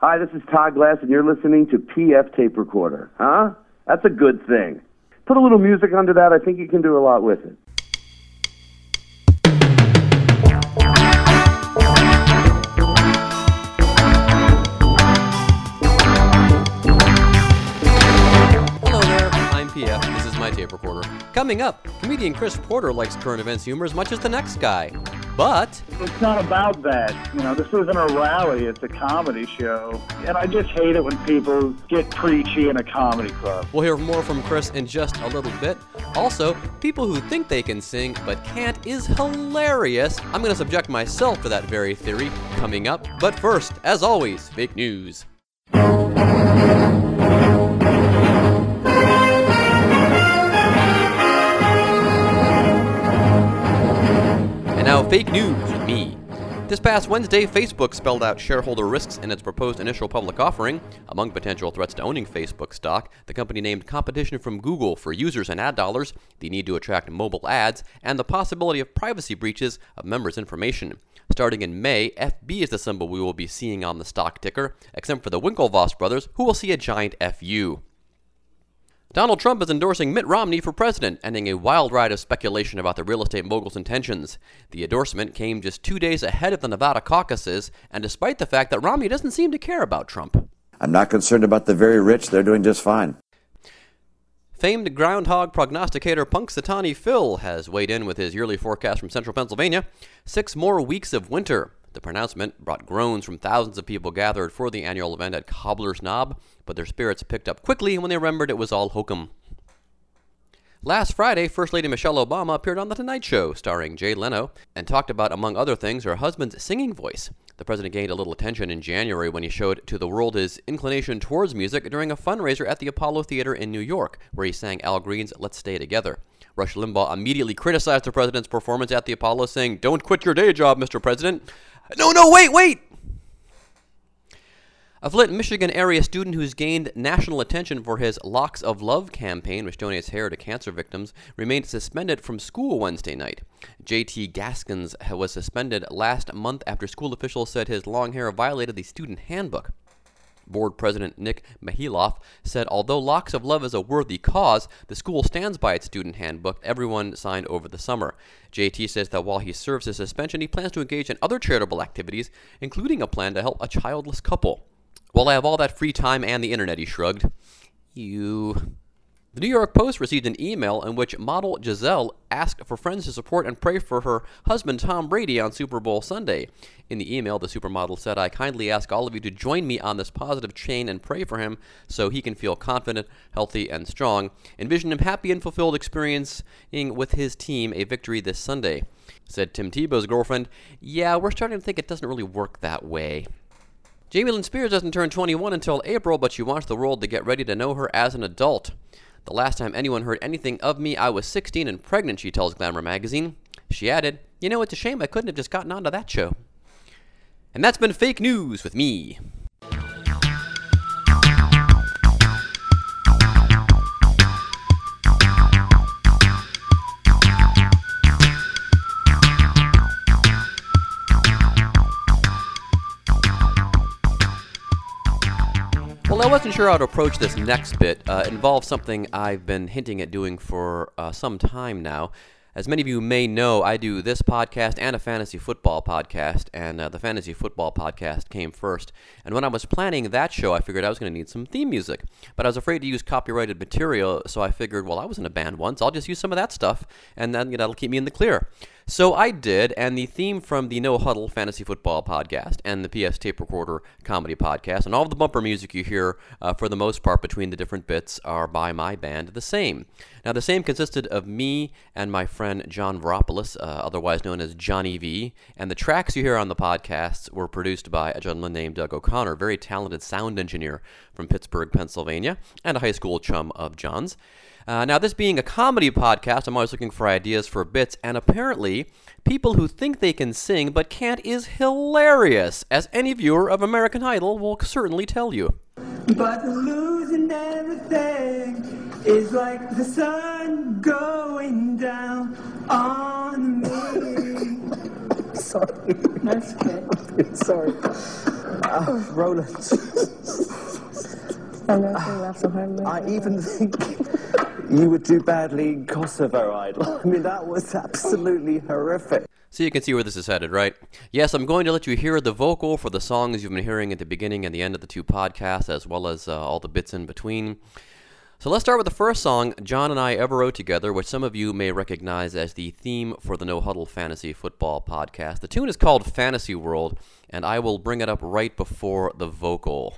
Hi, this is Todd Glass, and you're listening to PF Tape Recorder. Huh? That's a good thing. Put a little music under that. I think you can do a lot with it. Hello there, I'm PF. This is my tape recorder. Coming up, comedian Chris Porter likes current events humor as much as the next guy. But It's not about that. You know, this isn't a rally, it's a comedy show. And I just hate it when people get preachy in a comedy club. we'll hear more from Chris in just a little bit. Also, people who think they can sing but can't is hilarious. I'm going to subject myself to that very theory coming up. But first, as always, fake news. Fake news with me. This past Wednesday, Facebook spelled out shareholder risks in its proposed initial public offering. Among potential threats to owning Facebook stock, the company named competition from Google for users and ad dollars, the need to attract mobile ads, and the possibility of privacy breaches of members' information. Starting in May, FB is the symbol we will be seeing on the stock ticker, except for the Winklevoss brothers, who will see a giant FU. Donald Trump is endorsing Mitt Romney for president, ending a wild ride of speculation about the real estate mogul's intentions. The endorsement came just two days ahead of the Nevada caucuses, and despite the fact that Romney doesn't seem to care about Trump. I'm not concerned about the very rich. They're doing just fine. Famed groundhog prognosticator Punxsutawney Phil has weighed in with his yearly forecast from central Pennsylvania. Six more weeks of winter. The pronouncement brought groans from thousands of people gathered for the annual event at Gobbler's Knob, but their spirits picked up quickly when they remembered it was all hokum. Last Friday, First Lady Michelle Obama appeared on The Tonight Show, starring Jay Leno, and talked about, among other things, her husband's singing voice. The president gained a little attention in January when he showed to the world his inclination towards music during a fundraiser at the Apollo Theater in New York, where he sang Al Green's Let's Stay Together. Rush Limbaugh immediately criticized the president's performance at the Apollo, saying, Don't quit your day job, Mr. President. No, no, wait, wait! A Flint, Michigan area student who's gained national attention for his Locks of Love campaign, which donates hair to cancer victims, remained suspended from school Wednesday night. JT Gaskins was suspended last month after school officials said his long hair violated the student handbook. Board President Nick Mihiloff said although Locks of Love is a worthy cause, the school stands by its student handbook everyone signed over the summer. JT says that while he serves his suspension, he plans to engage in other charitable activities, including a plan to help a childless couple. Well, I have all that free time and the internet, he shrugged. You. The New York Post received an email in which model Gisele asked for friends to support and pray for her husband Tom Brady on Super Bowl Sunday. In the email, the supermodel said, I kindly ask all of you to join me on this positive chain and pray for him so he can feel confident, healthy, and strong. Envision him happy and fulfilled experiencing with his team a victory this Sunday. Said Tim Tebow's girlfriend, Yeah, we're starting to think it doesn't really work that way. Jamie Lynn Spears doesn't turn 21 until April, but she wants the world to get ready to know her as an adult. The last time anyone heard anything of me, I was 16 and pregnant, she tells Glamour magazine. She added, You know, it's a shame I couldn't have just gotten onto that show. And that's been fake news with me. Well, I wasn't sure how to approach this next bit. Uh, it involves something I've been hinting at doing for uh, some time now. As many of you may know, I do this podcast and a fantasy football podcast, and uh, the fantasy football podcast came first. And when I was planning that show, I figured I was going to need some theme music. But I was afraid to use copyrighted material, so I figured, well, I was in a band once, I'll just use some of that stuff, and then you know, that'll keep me in the clear. So I did, and the theme from the No Huddle Fantasy Football podcast and the PF Tape Recorder Comedy podcast, and all the bumper music you hear, uh, for the most part, between the different bits, are by my band, The Same. Now, The Same consisted of me and my friend John Veropoulos, uh, otherwise known as Johnny V, and the tracks you hear on the podcasts were produced by a gentleman named Doug O'Connor, very talented sound engineer from Pittsburgh, Pennsylvania, and a high school chum of John's. Uh, now, this being a comedy podcast, I'm always looking for ideas for bits, and apparently, people who think they can sing but can't is hilarious, as any viewer of American Idol will certainly tell you. But losing everything is like the sun going down on me. sorry. That's okay. sorry. Uh, Roland, I've never seen you laugh so hard in my I even think you would do badly in Kosovo Idol. I mean, that was absolutely horrific. So you can see where this is headed, right? Yes, I'm going to let you hear the vocal for the songs you've been hearing at the beginning and the end of the two podcasts, as well as uh, all the bits in between. So let's start with the first song John and I ever wrote together, which some of you may recognize as the theme for the No Huddle Fantasy Football podcast. The tune is called Fantasy World, and I will bring it up right before the vocal.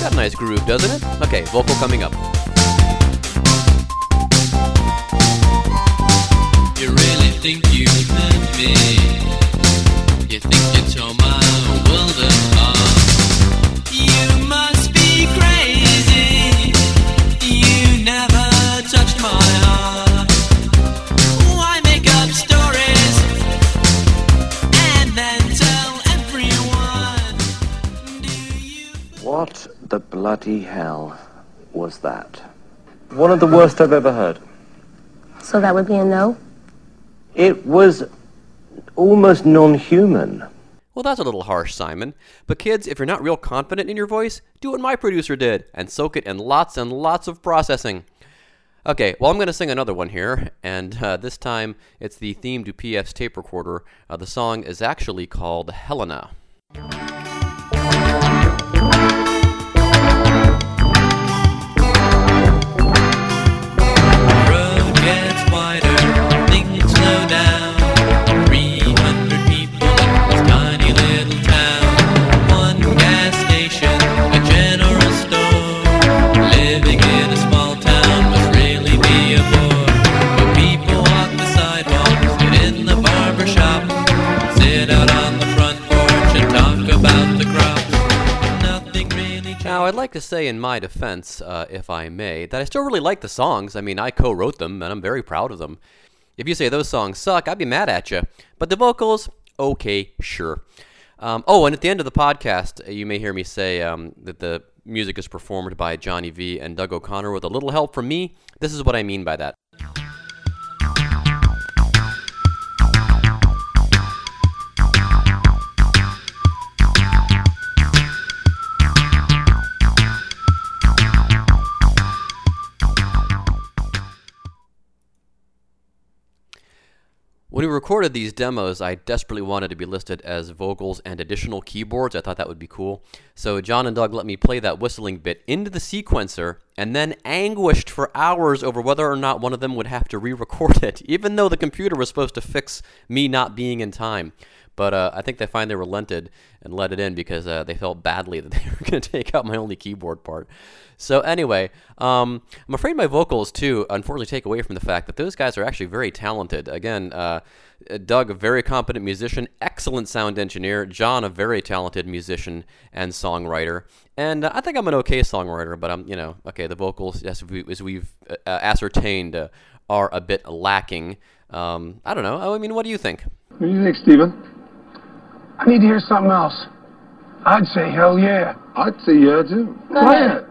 Got a nice groove, doesn't it? Okay, vocal coming up. You really think you meant me? You think you tore my world bloody hell was that? One of the worst I've ever heard. So that would be a no? It was almost non human. Well, that's a little harsh, Simon. But kids, if you're not real confident in your voice, do what my producer did and soak it in lots and lots of processing. Okay, well, I'm going to sing another one here, and uh, this time it's the theme to PF's tape recorder. Uh, the song is actually called Helena. To say in my defense, uh, if I may, that I still really like the songs. I mean, I co wrote them, and I'm very proud of them. If you say those songs suck, I'd be mad at you. But the vocals, okay, sure. Um, oh, and at the end of the podcast, uh, you may hear me say um, that the music is performed by Johnny V and Doug O'Connor with a little help from me. This is what I mean by that. When we recorded these demos, I desperately wanted to be listed as vocals and additional keyboards. I thought that would be cool. So John and Doug let me play that whistling bit into the sequencer and then anguished for hours over whether or not one of them would have to re record it, even though the computer was supposed to fix me not being in time. But uh, I think they finally relented and let it in because uh, they felt badly that they were going to take out my only keyboard part. So anyway, um, I'm afraid my vocals too, unfortunately, take away from the fact that those guys are actually very talented. Again, uh, Doug, a very competent musician, excellent sound engineer. John, a very talented musician and songwriter. And uh, I think I'm an okay songwriter, but I'm, you know, okay. The vocals, as, we, as we've uh, ascertained, uh, are a bit lacking. Um, I don't know. I mean, what do you think? What do you think, Steven? I need to hear something else. I'd say hell yeah. I'd say yeah, too. Play it.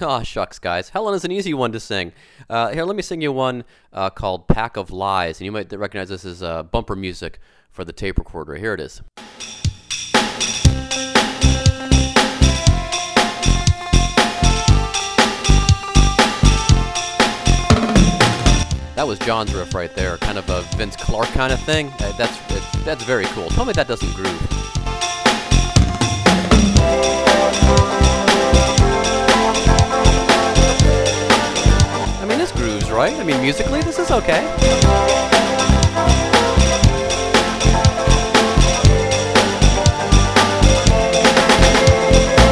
Aw, shucks, guys. Helen is an easy one to sing. Uh, here, let me sing you one uh, called Pack of Lies, and you might recognize this as uh, bumper music for the tape recorder. Here it is. That was John's riff right there, kind of a Vince Clarke kind of thing. That's that's very cool. Tell me that doesn't groove. I mean, this grooves, right? I mean, musically, this is okay.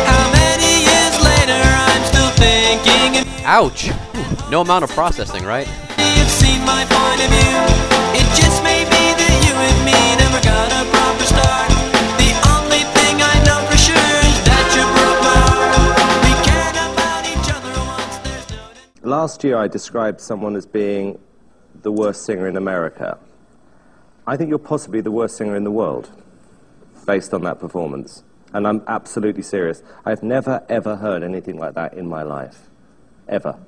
How many years later I'm still thinking of Ouch! No amount of processing, right? Last year, I described someone as being the worst singer in America. I think you're possibly the worst singer in the world, based on that performance. And I'm absolutely serious. I've never, ever heard anything like that in my life. Ever.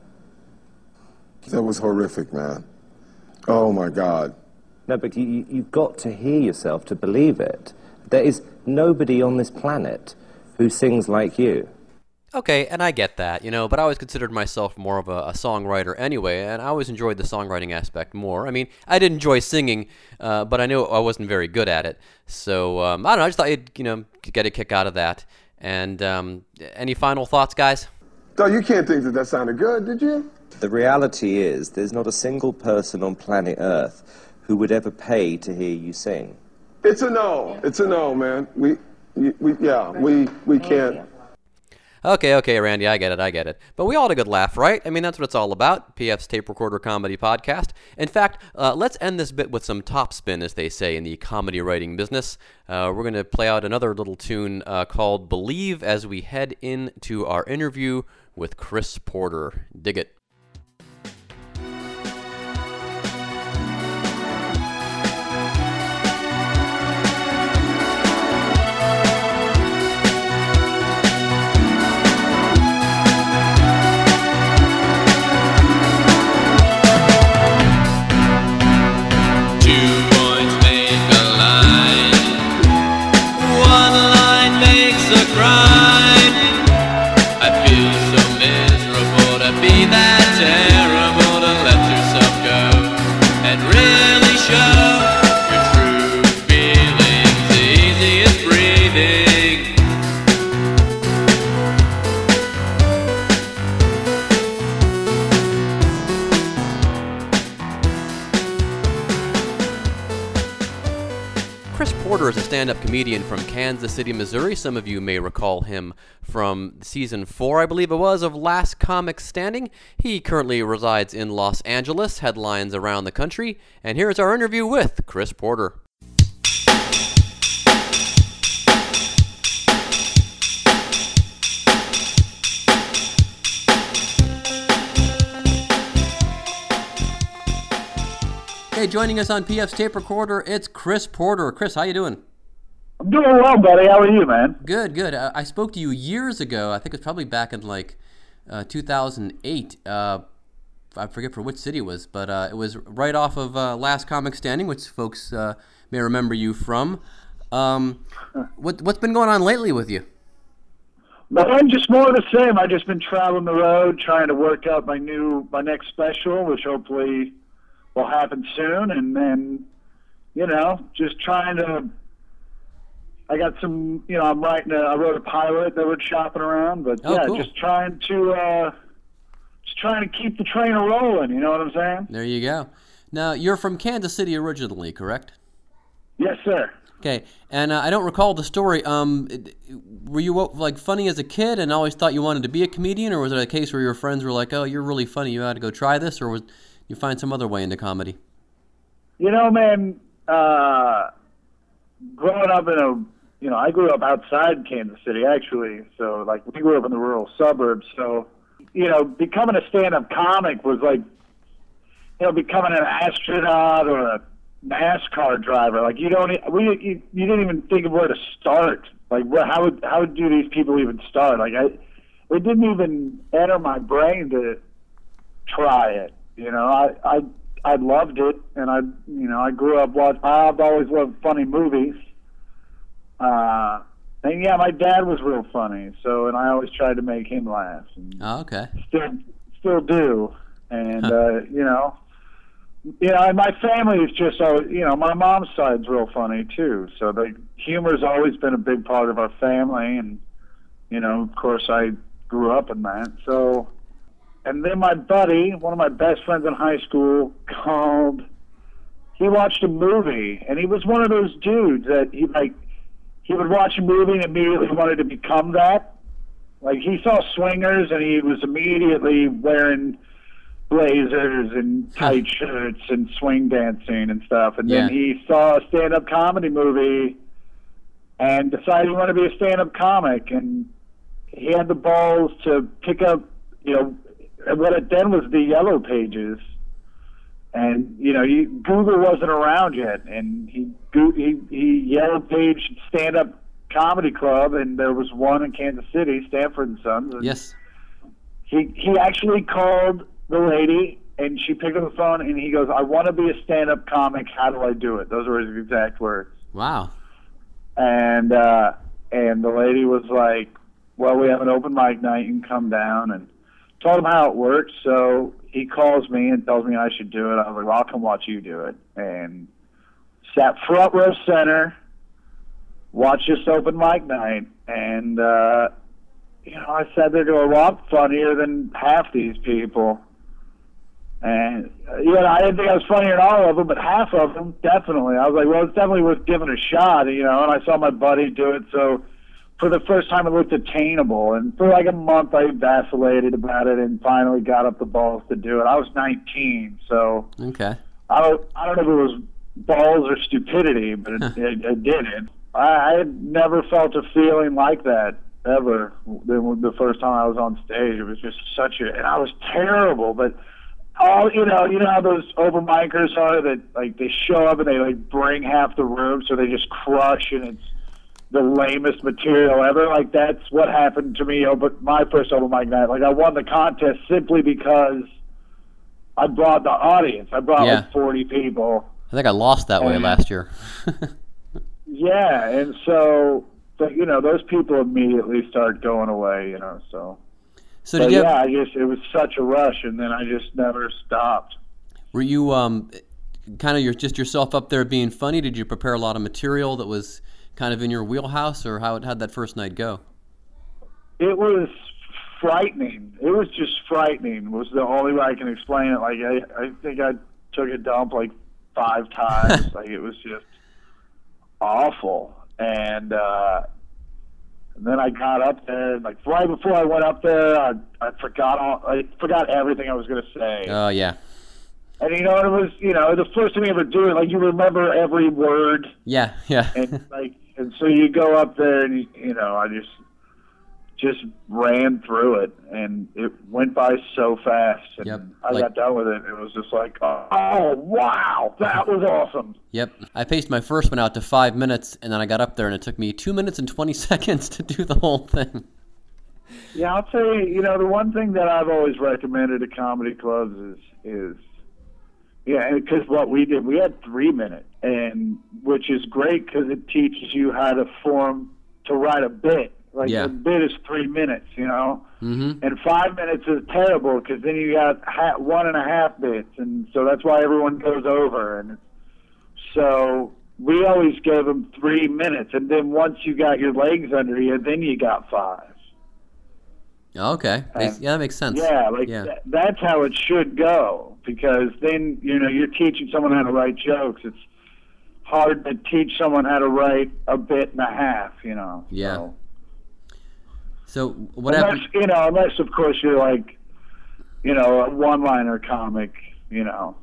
That was horrific, man. Oh my God. No, but you, you- you've got to hear yourself to believe it. There is nobody on this planet who sings like you. Okay, and I get that, you know, but I always considered myself more of a, a songwriter anyway, and I always enjoyed the songwriting aspect more. I mean, I did enjoy singing, uh, but I knew I wasn't very good at it. So, um, I don't know, I just thought you'd, you know, get a kick out of that. And um, any final thoughts, guys? No, you can't think that that sounded good, did you? The reality is, there's not a single person on planet Earth who would ever pay to hear you sing. It's a no. It's a no, man. We, we, yeah, we, we can't. Okay, okay, Randy, I get it, I get it. But we all had a good laugh, right? I mean, that's what it's all about. PF's Tape Recorder Comedy Podcast. In fact, uh, let's end this bit with some top spin, as they say in the comedy writing business. Uh, we're going to play out another little tune uh, called Believe as we head into our interview with Chris Porter. Dig it. Kansas City, Missouri. Some of you may recall him from season four, I believe it was, of Last Comic Standing. He currently resides in Los Angeles, headlines around the country. And here's our interview with Chris Porter. Hey, joining us on PF's tape recorder, it's Chris Porter. Chris, how you doing? I'm doing well, buddy. How are you, man? Good, good. Uh, I spoke to you years ago. I think it was probably back in like uh, 2008. Uh, I forget for which city it was, but uh, it was right off of uh, Last Comic Standing, which folks uh, may remember you from. Um, what what's been going on lately with you? I'm just more of the same. I've just been traveling the road, trying to work out my new, my next special, which hopefully will happen soon, and then, you know, just trying to. I got some, you know, I'm writing. A, I wrote a pilot that we're shopping around, but Oh, yeah, cool. just trying to, uh just trying to keep the train rolling. You know what I'm saying? There you go. Now you're from Kansas City originally, correct? Yes, sir. Okay, and uh, I don't recall the story. Um, were you like funny as a kid and always thought you wanted to be a comedian, or was it a case where your friends were like, "Oh, you're really funny, you ought to go try this," or was you find some other way into comedy? You know, man, uh, growing up in a, you know, I grew up outside Kansas City, actually. So, like, we grew up in the rural suburbs. So, you know, becoming a stand up comic was like, you know, becoming an astronaut or a NASCAR driver. Like, you don't, we, you, you didn't even think of where to start. Like, how would, how would do these people even start? Like, I, it didn't even enter my brain to try it. You know, I, I, I loved it, and I, you know, I grew up watch. I've always loved funny movies. Uh, and yeah, my dad was real funny, so and I always tried to make him laugh, and Oh, okay. still, still do. And uh, you know, you know, and my family is just always, you know, my mom's side's real funny too. So the humor's always been a big part of our family, and you know, of course, I grew up in that. So, and then my buddy, one of my best friends in high school, called. He watched a movie, and he was one of those dudes that he like. He would watch a movie and immediately wanted to become that. Like he saw swingers, and he was immediately wearing blazers and tight shirts and swing dancing and stuff. And then he saw a stand-up comedy movie and decided he wanted to be a stand-up comic. And he had the balls to pick up, you know, what it then was the yellow pages. And you know, you, Google wasn't around yet, and he he he yellow Page stand-up comedy club, and there was one in Kansas City, Stanford and Sons. And Yes. he he actually called the lady and she picked up the phone, and he goes, "I want to be a stand-up comic. How do I do it?" Those were his exact words. Wow. And uh, and the lady was like, "Well, we have an open mic night. You can come down." And told him how it works. So he calls me and tells me I should do it. I was like, "Well, I'll come watch you do it." And sat front row center, watched this open mic night, and uh, you know, I sat there going, "Well, I'm funnier than half these people." And uh, know, I didn't think I was funnier than all of them, but half of them definitely. I was like, well, it's definitely worth giving a shot, you know. And I saw my buddy do it, so for the first time, it looked attainable. And for like a month, I vacillated about it, and finally got up the balls to do it. I was 19, so Okay. I don't, I don't know if it was balls or stupidity, but it, it, it did it. I, I had never felt a feeling like that ever. The, the first time I was on stage, it was just such a, and I was terrible, but all you know, you know how those open micers are that like they show up and they like bring half the room, so they just crush, and it's the lamest material ever. Like that's what happened to me over my first open mic night. Like I won the contest simply because I brought the audience. I brought Yeah. like forty people. I think I lost that way last year. Yeah, and so but you know those people immediately start going away. You know, so. So But did you yeah, have, I just it was such a rush, and then I just never stopped. were you um kind of your just yourself up there being funny? Did you prepare a lot of material that was kind of in your wheelhouse, or how how'd that first night go? It was frightening. It was just frightening. Was the only way I can explain it. Like I, I think I took a dump like five times. like it was just awful. And uh, and then I got up there, like right before I went up there, I, I forgot all, I forgot everything I was going to say. Oh yeah, and you know, it was you know the first time you ever do it. Like you remember every word. yeah, yeah. and like and so you go up there and you, you know I just just ran through it and it went by so fast and Yep, I like- got done with it it was just like oh wow that was awesome Yep. I paced my first one out to five minutes, and then I got up there, and it took me two minutes and twenty seconds to do the whole thing. yeah I'll tell you you know the one thing that I've always recommended to comedy clubs is is yeah because what we did we had three minutes and which is great because it teaches you how to form to write a bit like Yeah. a bit is three minutes you know Mm-hmm. And five minutes is terrible because then you got ha- one and a half bits, and so that's why everyone goes over. And so we always gave them three minutes, and then once you got your legs under you, then you got five. Okay. Makes- yeah, that makes sense. Yeah, like yeah. tha- that's how it should go because then you know you're teaching someone how to write jokes. It's hard to teach someone how to write a bit and a half. You know. Yeah. So. So what unless, happened? You know, unless of course you're like, you know, a one-liner comic. You know,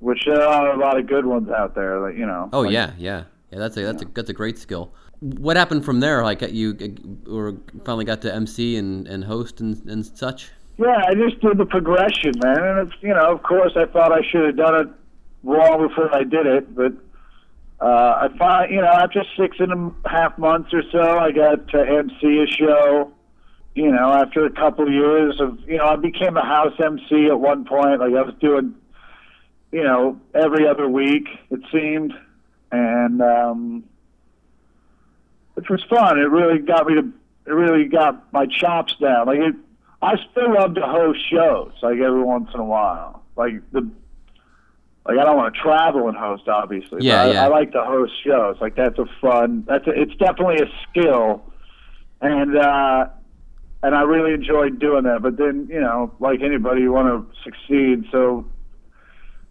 which there are a lot of good ones out there. Like you know. Oh like- yeah, yeah, yeah. That's a that's a that's a great skill. What happened from there? Like you, or finally got to MC and, and host and, and such. Yeah, I just did the progression, man, and it's you know, of course, I thought I should have done it long before I did it, but uh, I find you know, after six and a half months or so, I got to MC a show. You know, after a couple of years of you know, I became a house MC at one point. Like I was doing, you know, every other week it seemed, and um, which was fun. It really got me to. It really got my chops down. Like it, I still love to host shows. Like every once in a while. Like the. Like I don't want to travel and host, obviously. but Yeah, I, yeah. I like to host shows. Like that's a fun. That's a, it's definitely a skill, and uh, and I really enjoyed doing that. But then you know, like anybody, you want to succeed. So,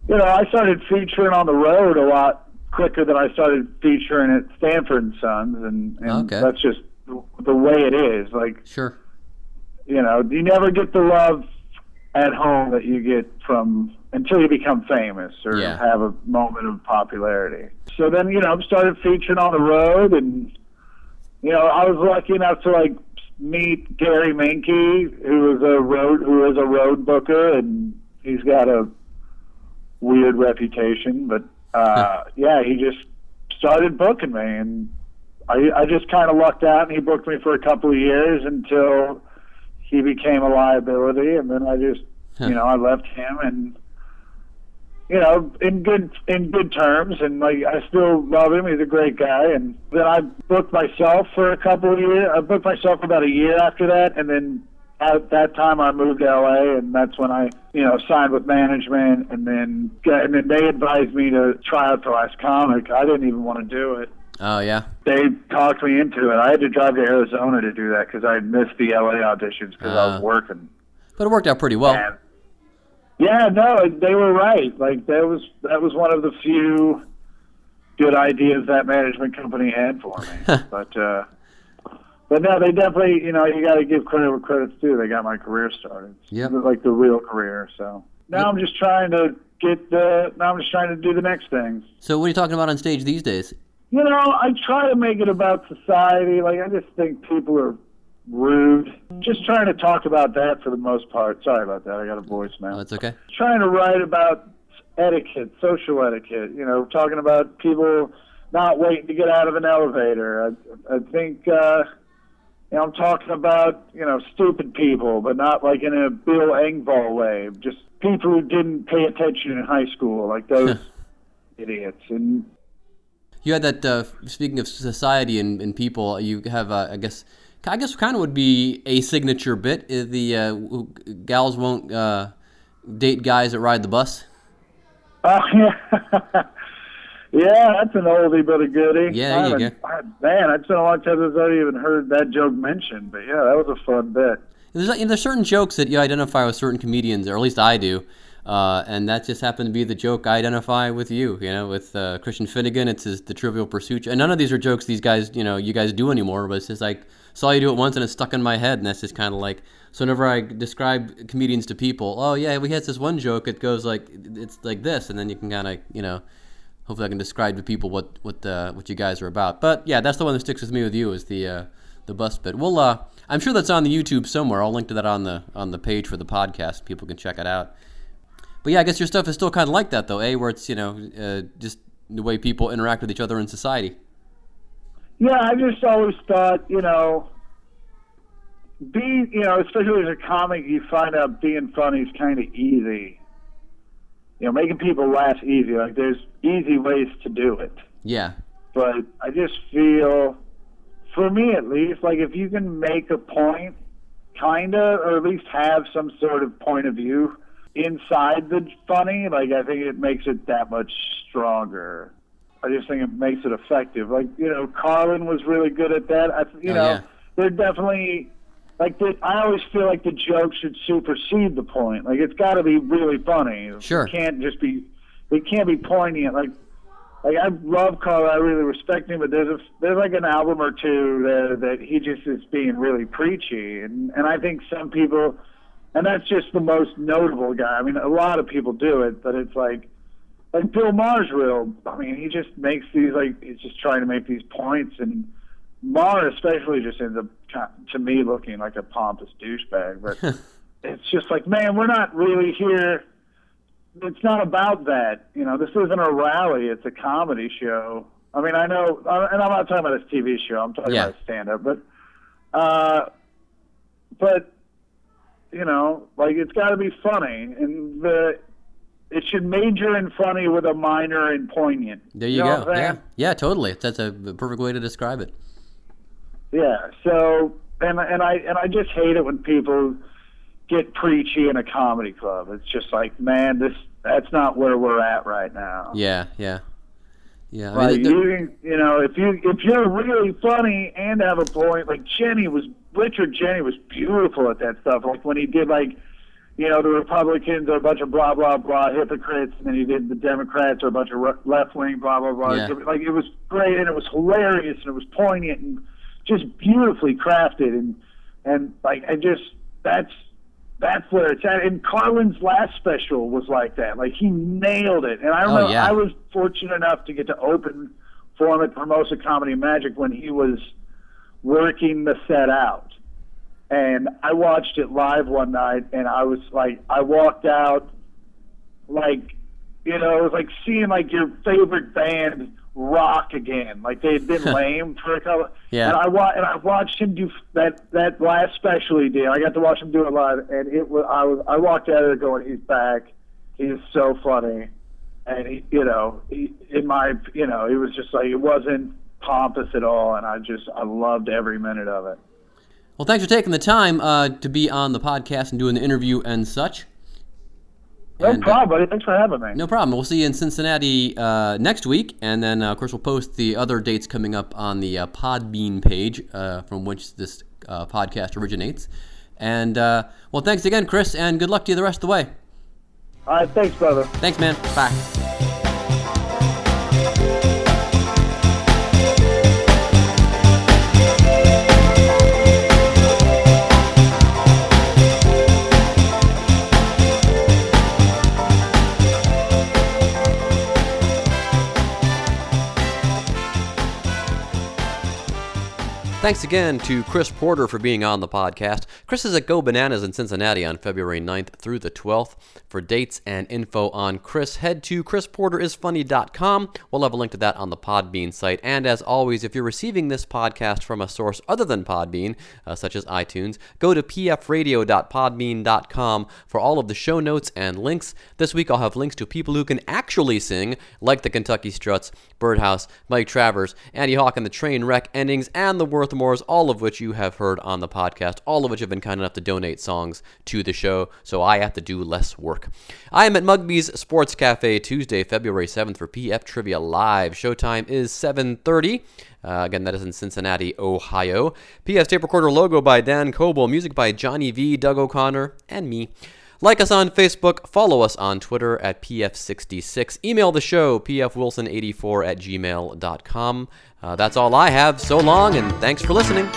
you know, I started featuring on the road a lot quicker than I started featuring at Stanford and Sons, and, and Okay. that's just the way it is. Like Sure. You know, you never get the love at home that you get from until you become famous or Yeah. have a moment of popularity. So then, you know, I started featuring on the road, and you know, I was lucky enough to like meet Gary Minke, was a road who was a road booker, and he's got a weird reputation, but uh, yeah, he just started booking me, and I I just kind of lucked out, and he booked me for a couple of years until he became a liability, and then I just, you know, I left him, and you know, in good in good terms, and like I still love him. He's a great guy. And then I booked myself for a couple of years. I booked myself for about a year after that, and then at that time I moved to LA, and that's when I, you know, signed with management, and then and then they advised me to try out for Last Comic. I didn't even want to do it. Oh yeah. They talked me into it. I had to drive to Arizona to do that because I missed the LA auditions because I was Uh. working. But it worked out pretty well. And- yeah, no, they were right. Like that was that was one of the few good ideas that management company had for me. but uh but no, they definitely, you know, you got to give credit where credit's due. They got my career started. Yeah, Like the real career. So now I'm just trying to get the. Now I'm just trying to do the next things. So what are you talking about on stage these days? You know, I try to make it about society. Like I just think people are rude. Just trying to talk about that for the most part. Sorry about that. I got a voicemail Oh, that's okay. trying to write about etiquette, social etiquette. You know, talking about people not waiting to get out of an elevator. I, I think uh, you know, I'm talking about you know stupid people, but not like in a Bill Engvall way. Just people who didn't pay attention in high school, like those idiots. And You had that. Uh, speaking of society and, and people, you have. Uh, I guess. I guess kind of would be a signature bit. Is the uh, gals won't uh, date guys that ride the bus. oh yeah. Yeah, that's an oldie but a goodie. Yeah, there you haven't- I- Man, it's been a long time since I even heard that joke mentioned. But yeah, that was a fun bit. There's, you know, there's certain jokes that you identify with certain comedians, or at least I do, uh, and that just happened to be the joke I identify with you. You know, with uh, Christian Finnegan, it's his, the Trivial Pursuit, and none of these are jokes these guys, you know, you guys do anymore. But it's just like saw you do it once, and it's stuck in my head, and that's just kind of like. So whenever I describe comedians to people, oh yeah, we had this one joke. It goes like it's like this, and then you can kind of, you know. Hopefully, I can describe to people what what uh, what you guys are about. But yeah, that's the one that sticks with me with you is the uh, the bus bit. Well, uh, I'm sure that's on the YouTube somewhere. I'll link to that on the on the page for the podcast. People can check it out. But yeah, I guess your stuff is still kind of like that though, eh? Where it's you know uh, just the way people interact with each other in society. Yeah, I just always thought, you know, be, you know, especially as a comic, you find out being funny is kind of easy. You know, making people laugh easy. Like, there's easy ways to do it. Yeah, But I just feel, for me at least, like if you can make a point, kind of, or at least have some sort of point of view inside the funny, like I think it makes it that much stronger. I just think it makes it effective. Like you know, Carlin was really good at that. I, you Oh, know, yeah. they're definitely like the, I always feel like the joke should supersede the point. Like it's got to be really funny. Sure. it can't just be. It can't be poignant. Like like I love Carl, I really respect him, but there's a there's like an album or two that that he just is being really preachy, and and I think some people, and that's just the most notable guy. I mean, a lot of people do it, but it's like like Bill Maher's real. I mean, he just makes these like he's just trying to make these points, and Maher especially just ends up to me looking like a pompous douchebag, but. It's just like, man, we're not really here it's not about that. You know, this isn't a rally. It's a comedy show. I mean, I know, uh, and I'm not talking about this TV show. I'm talking Yeah. about stand up. But, uh, but you know, like it's got to be funny, and the it should major in funny with a minor in poignant. there you, know go. what I'm saying? Yeah, yeah, totally. That's a perfect way to describe it. Yeah. So, and and I and I just hate it when people get preachy in a comedy club. It's just like, man, this that's not where we're at right now. Yeah, yeah, yeah. I mean, there- you, you know, if you if you're really funny and have a point, like Jeni was Richard Jeni was beautiful at that stuff. Like when he did like, you know, the Republicans are a bunch of blah blah blah hypocrites, and then he did the Democrats are a bunch of left wing blah blah blah. Yeah. Like it was great and it was hilarious and it was poignant and just beautifully crafted and and like I just that's that's where it's at. And Carlin's last special was like that. Like he nailed it. And I Oh, remember yeah. I was fortunate enough to get to open for him at Hermosa Comedy Magic when he was working the set out. And I watched it live one night and I was like I walked out like you know, it was like seeing like your favorite band rock again. Like they had been lame for a couple. Yeah. And I wa- and I watched him do that that last special he did. I got to watch him do it live, and it was I was I walked out of there going, he's back. He's so funny. and he, you know, he, in my, you know, it was just like it wasn't pompous at all, and I just I loved every minute of it. Well, thanks for taking the time uh, to be on the podcast and doing the interview and such. No And, uh, problem, buddy. Thanks for having me. No problem. We'll see you in Cincinnati uh, next week, and then uh, of course we'll post the other dates coming up on the uh, Podbean page uh, from which this uh, podcast originates. And uh, well, thanks again, Chris, and good luck to you the rest of the way. All right, thanks, brother. Thanks, man. Bye. Thanks again to Chris Porter for being on the podcast. Chris is at Go Bananas in Cincinnati on February 9th through the 12th. For dates and info on Chris, head to chrisporterisfunny.com. We'll have a link to that on the Podbean site. And as always, if you're receiving this podcast from a source other than Podbean, uh, such as iTunes, go to pfradio.podbean.com for all of the show notes and links. This week I'll have links to people who can actually sing, like the Kentucky Struts, Birdhouse, Mike Travers, Andy Hawk and the Train Wreck Endings, and the All of which you have heard on the podcast, all of which have been kind enough to donate songs to the show, so I have to do less work. I am at Mugby's Sports Cafe Tuesday, February 7th for PF Trivia Live. Showtime is 7.30. Uh, again, that is in Cincinnati, Ohio. PF Tape Recorder logo by Dan Coble, music by Johnny V, Doug O'Connor, and me. Like us on Facebook, follow us on Twitter at PF66, email the show, pfwilson84 at gmail.com. Uh, that's all I have. So long, and thanks for listening.